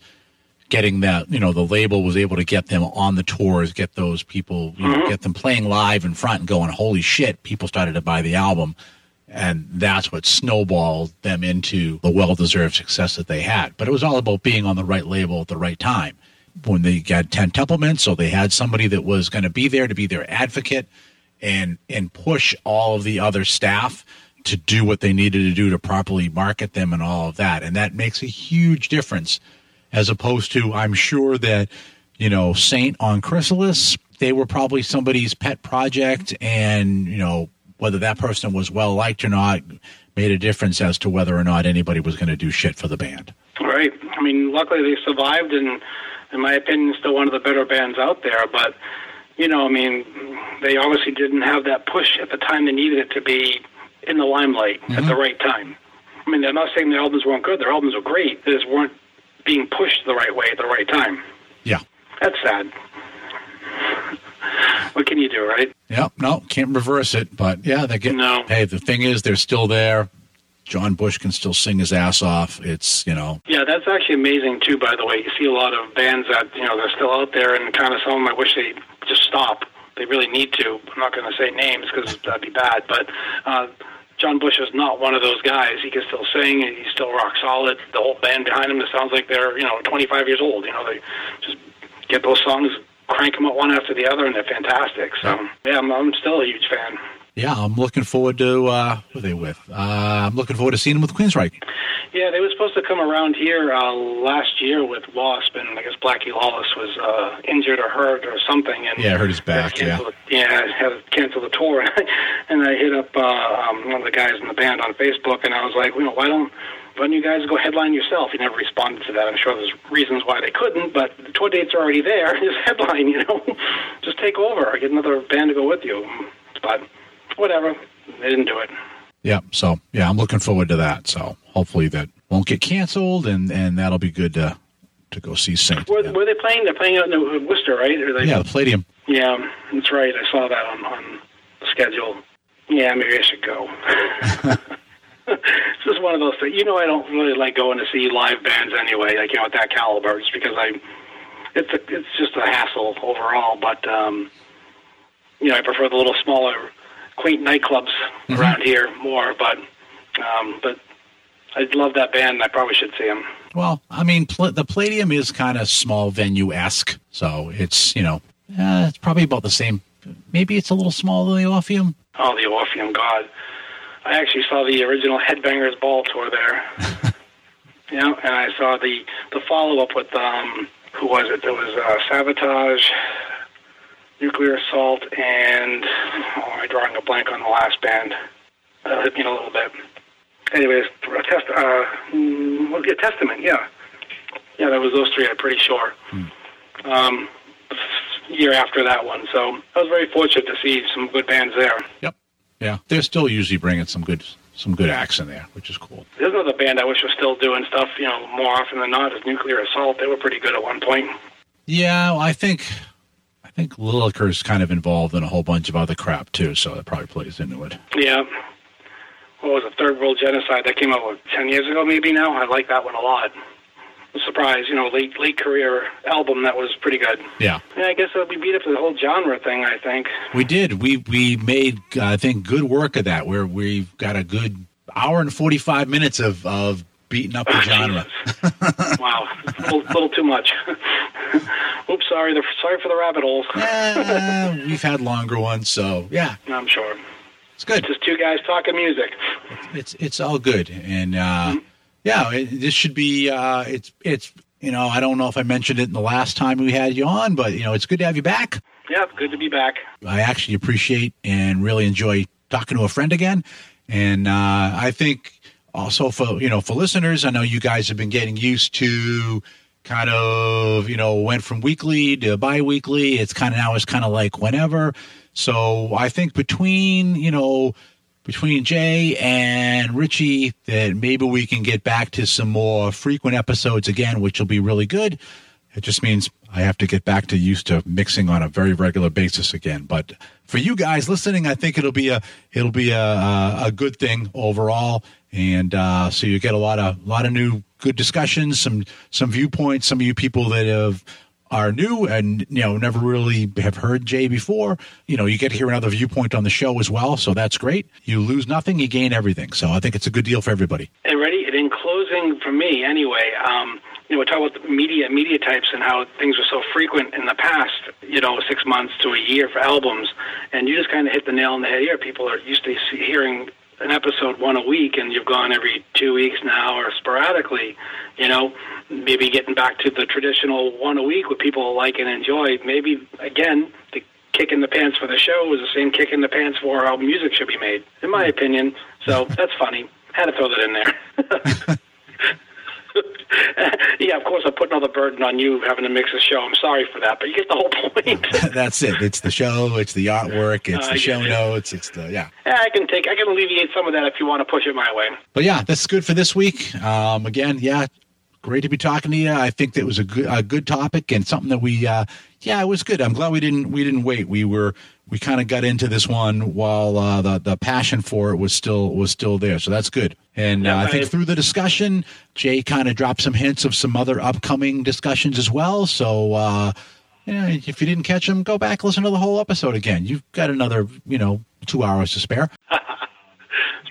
Speaker 2: getting that, you know, the label was able to get them on the tours, get those people, you mm-hmm. know, get them playing live in front and going, holy shit, people started to buy the album. And that's what snowballed them into the well deserved success that they had. But it was all about being on the right label at the right time. When they got Ted Templeman, so they had somebody that was going to be there to be their advocate and, and push all of the other staff to do what they needed to do to properly market them and all of that. And that makes a huge difference as opposed to I'm sure that you know Saint on Chrysalis they were probably somebody's pet project and you know whether that person was well liked or not made a difference as to whether or not anybody was going to do shit for the band.
Speaker 3: Right. I mean, luckily they survived, and in my opinion, still one of the better bands out there. But you know, I mean, they obviously didn't have that push at the time they needed it to be in the limelight mm-hmm. at the right time. I mean, I'm not saying their albums weren't good; their albums were great. They just weren't being pushed the right way at the right time.
Speaker 2: Yeah.
Speaker 3: That's sad. what can you do, right?
Speaker 2: Yeah, no, can't reverse it. But yeah, they get.
Speaker 3: No.
Speaker 2: Hey, the thing is, they're still there. John Bush can still sing his ass off. It's you know.
Speaker 3: Yeah, that's actually amazing too. By the way, you see a lot of bands that you know they're still out there, and kind of some of them I wish they just stop. They really need to. I'm not going to say names because that'd be bad, but. Uh, John Bush is not one of those guys. He can still sing. and He's still rock solid. The whole band behind him, it sounds like they're you know 25 years old. You know, they just get those songs, crank them up one after the other, and they're fantastic. So yeah, I'm, I'm still a huge fan.
Speaker 2: Yeah, I'm looking forward to uh, who are they with? Uh, I'm looking forward to seeing them with Queensryche.
Speaker 3: Yeah, they were supposed to come around here uh, last year with Wasp, and I guess Blackie Lawless was uh, injured or hurt or something. And
Speaker 2: Yeah, hurt his back,
Speaker 3: cancel the- yeah, had to cancel the tour. and I hit up uh, um, one of the guys in the band on Facebook, and I was like, you know, why don't why don't you guys go headline yourself? He never responded to that. I'm sure there's reasons why they couldn't, but the tour dates are already there. Just headline, you know, just take over or get another band to go with you. But whatever, they didn't do it.
Speaker 2: Yeah, so yeah, I'm looking forward to that. So hopefully that won't get canceled, and and that'll be good to to go see Saint.
Speaker 3: Where, where they playing? They're playing out in Worcester, right? Or they,
Speaker 2: Yeah, the Palladium.
Speaker 3: Yeah, that's right. I saw that on, on the schedule. Yeah, maybe I should go. it's just one of those things. You know, I don't really like going to see live bands anyway, like you know, at that caliber, just because I, it's a, it's just a hassle overall. But um, you know, I prefer the little smaller, quaint nightclubs around here more. But um, but I love that band. I probably should see them.
Speaker 2: Well, I mean, pl- the Palladium is kind of small venue esque, so it's you know, uh, it's probably about the same. Maybe it's a little smaller than the Orpheum.
Speaker 3: Oh, the Orpheum, God. I actually saw the original Headbangers Ball tour there. yeah, and I saw the the follow up with um who was it? There was uh, Sabotage, Nuclear Assault, and oh, I'm drawing a blank on the last band. Uh, hit me in a little bit. Anyways, a test, uh, mm, well, yeah, Testament, yeah, yeah, that was those three. I'm pretty sure. Um, year after that one, so I was very fortunate to see some good bands there.
Speaker 2: Yep. Yeah, they're still usually bringing some good some good acts in there, which is cool.
Speaker 3: There's another band I wish was still doing stuff, you know, more often than not is Nuclear Assault. They were pretty good at one point.
Speaker 2: Yeah, well, I think I think Lilker's kind of involved in a whole bunch of other crap too, so that probably plays into it.
Speaker 3: Yeah. What was it? Third World Genocide that came out what, ten years ago, maybe now. I like that one a lot. I'm surprised, you know, late late career album that was pretty good.
Speaker 2: Yeah,
Speaker 3: Yeah, I guess we beat up the whole genre thing. I think.
Speaker 2: we did. We we made uh, I think good work of that. Where we've got a good hour and forty five minutes of of beating up the genre.
Speaker 3: wow, a little, little too much. Oops, sorry. The, sorry for the rabbit holes.
Speaker 2: Eh, we've had longer ones, so yeah,
Speaker 3: I'm sure.
Speaker 2: it's good.
Speaker 3: Just two guys talking music.
Speaker 2: It's it's all good, and uh, yeah, it, this should be. Uh, it's it's you know I don't know if I mentioned it in the last time we had you on, but you know it's good to have you back.
Speaker 3: Yep, good to be back.
Speaker 2: I actually appreciate and really enjoy talking to a friend again, and uh, I think also for you know for listeners, I know you guys have been getting used to kind of you know went from weekly to bi-weekly. It's kind of now it's kind of like whenever. So i think between you know between jay and richie that maybe we can get back to some more frequent episodes again which will be really good. It just means I have to get back to used to mixing on a very regular basis again. But for you guys listening, I think it'll be a it'll be a a, a good thing overall, and uh, so you get a lot of lot of new good discussions, some some viewpoints. Some of you people that have are new and you know never really have heard Jay before, you know, you get to hear another viewpoint on the show as well. So that's great. You lose nothing, you gain everything. So I think it's a good deal for everybody.
Speaker 3: And ready? And in closing, for me anyway, um, you know, we talk about the media, media types, and how things were so frequent in the past. You know, six months to a year for albums, and you just kind of hit the nail on the head here. People are used to hearing an episode one a week, and you've gone every two weeks now, or sporadically. You know, maybe getting back to the traditional one a week, what people like and enjoy. Maybe again, the kick in the pants for the show is the same kick in the pants for how music should be made, in my hmm. opinion. So that's funny. Had to throw that in there. yeah, of course, I'm putting all the burden on you having to mix the show. I'm sorry for that, but you get the whole point.
Speaker 2: that's it. It's the show, it's the artwork, it's
Speaker 3: I
Speaker 2: the show
Speaker 3: it.
Speaker 2: notes, it's the yeah.
Speaker 3: yeah, I can take, I can alleviate some of that if you want to push it my way.
Speaker 2: But yeah, that's good for this week. Um, again, yeah, great to be talking to you. I think that was a good a good topic and something that we uh, yeah, it was good. I'm glad we didn't we didn't wait. We were we kind of got into this one while uh, the the passion for it was still was still there. So that's good. And uh, I think
Speaker 3: I-
Speaker 2: through the discussion, Jay kind of dropped some hints of some other upcoming discussions as well. So uh, yeah, if you didn't catch them, go back listen to the whole episode again. You've got another you know two hours to spare.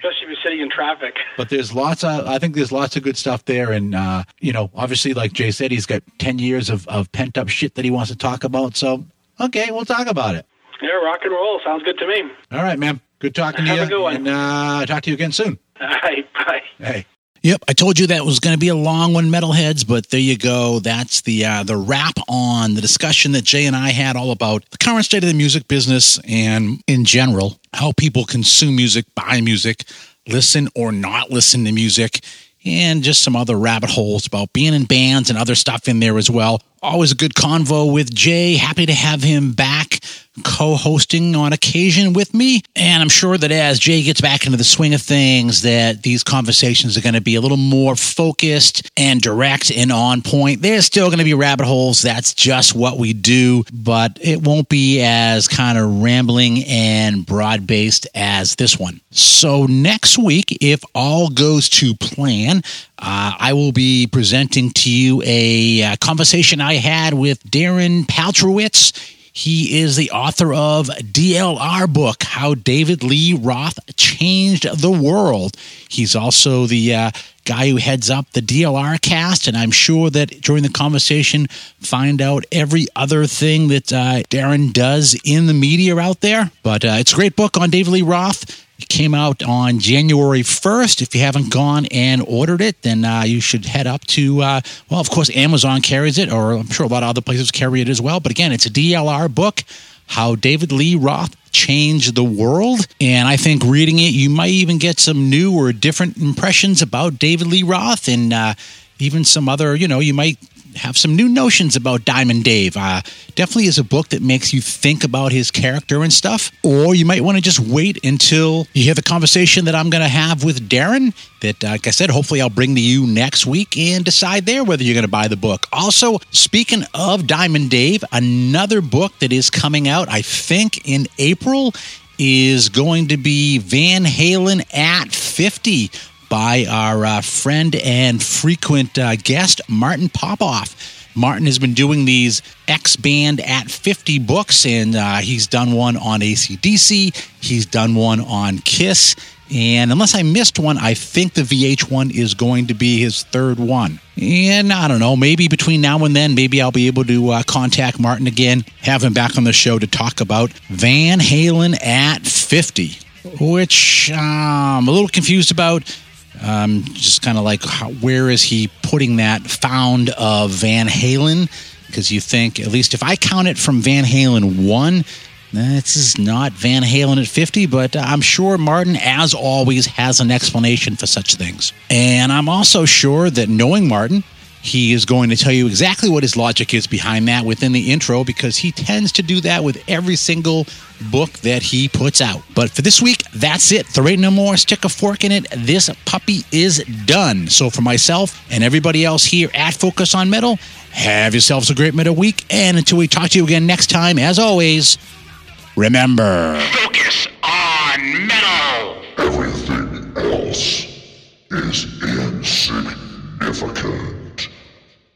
Speaker 3: especially if you're sitting in traffic.
Speaker 5: But there's lots of, I think there's lots of good stuff there. And, uh, you know, obviously, like Jay said, he's got 10 years of, of pent up shit that he wants to talk about. So, okay, we'll talk about it.
Speaker 3: Yeah, rock and roll. Sounds good to me.
Speaker 5: All right, man. Good talking
Speaker 3: Have
Speaker 5: to you.
Speaker 3: a good one.
Speaker 5: And uh, talk to you again soon.
Speaker 3: All right, bye.
Speaker 5: Hey.
Speaker 2: Yep, I told you that was going to be a long one, metalheads. But there you go. That's the uh, the wrap on the discussion that Jay and I had all about the current state of the music business and in general how people consume music, buy music, listen or not listen to music, and just some other rabbit holes about being in bands and other stuff in there as well. Always a good convo with Jay. Happy to have him back co-hosting on occasion with me. And I'm sure that as Jay gets back into the swing of things, that these conversations are going to be a little more focused and direct and on point. There's still going to be rabbit holes. That's just what we do, but it won't be as kind of rambling and broad based as this one. So next week, if all goes to plan, uh, I will be presenting to you a uh, conversation I had with Darren Paltrowitz. He is the author of DLR book, How David Lee Roth Changed the World. He's also the uh, guy who heads up the DLR cast, and I'm sure that during the conversation, find out every other thing that uh, Darren does in the media out there. But uh, it's a great book on David Lee Roth. It came out on January 1st. If you haven't gone and ordered it, then uh, you should head up to, uh, well, of course, Amazon carries it, or I'm sure a lot of other places carry it as well. But again, it's a DLR book, How David Lee Roth Changed the World. And I think reading it, you might even get some new or different impressions about David Lee Roth and uh, even some other, you know, you might have some new notions about Diamond Dave. Uh, definitely is a book that makes you think about his character and stuff. Or you might want to just wait until you hear the conversation that I'm going to have with Darren. That, uh, like I said, hopefully I'll bring to you next week and decide there whether you're going to buy the book. Also, speaking of Diamond Dave, another book that is coming out, I think, in April is going to be Van Halen at 50 by our uh, friend and frequent uh, guest, Martin Popoff. Martin has been doing these X Band at 50 books, and uh, he's done one on ACDC, he's done one on Kiss, and unless I missed one, I think the VH1 is going to be his third one. And I don't know, maybe between now and then, maybe I'll be able to uh, contact Martin again, have him back on the show to talk about Van Halen at 50, which um, I'm a little confused about. Um, just kind of like, how, where is he putting that found of Van Halen? Because you think, at least if I count it from Van Halen 1, this is not Van Halen at 50, but I'm sure Martin, as always, has an explanation for such things. And I'm also sure that knowing Martin, he is going to tell you exactly what his logic is behind that within the intro because he tends to do that with every single book that he puts out. But for this week, that's it. There ain't no more. Stick a fork in it. This puppy is done. So for myself and everybody else here at Focus on Metal, have yourselves a great metal week. And until we talk to you again next time, as always, remember.
Speaker 6: Focus on metal.
Speaker 7: Everything else is insignificant.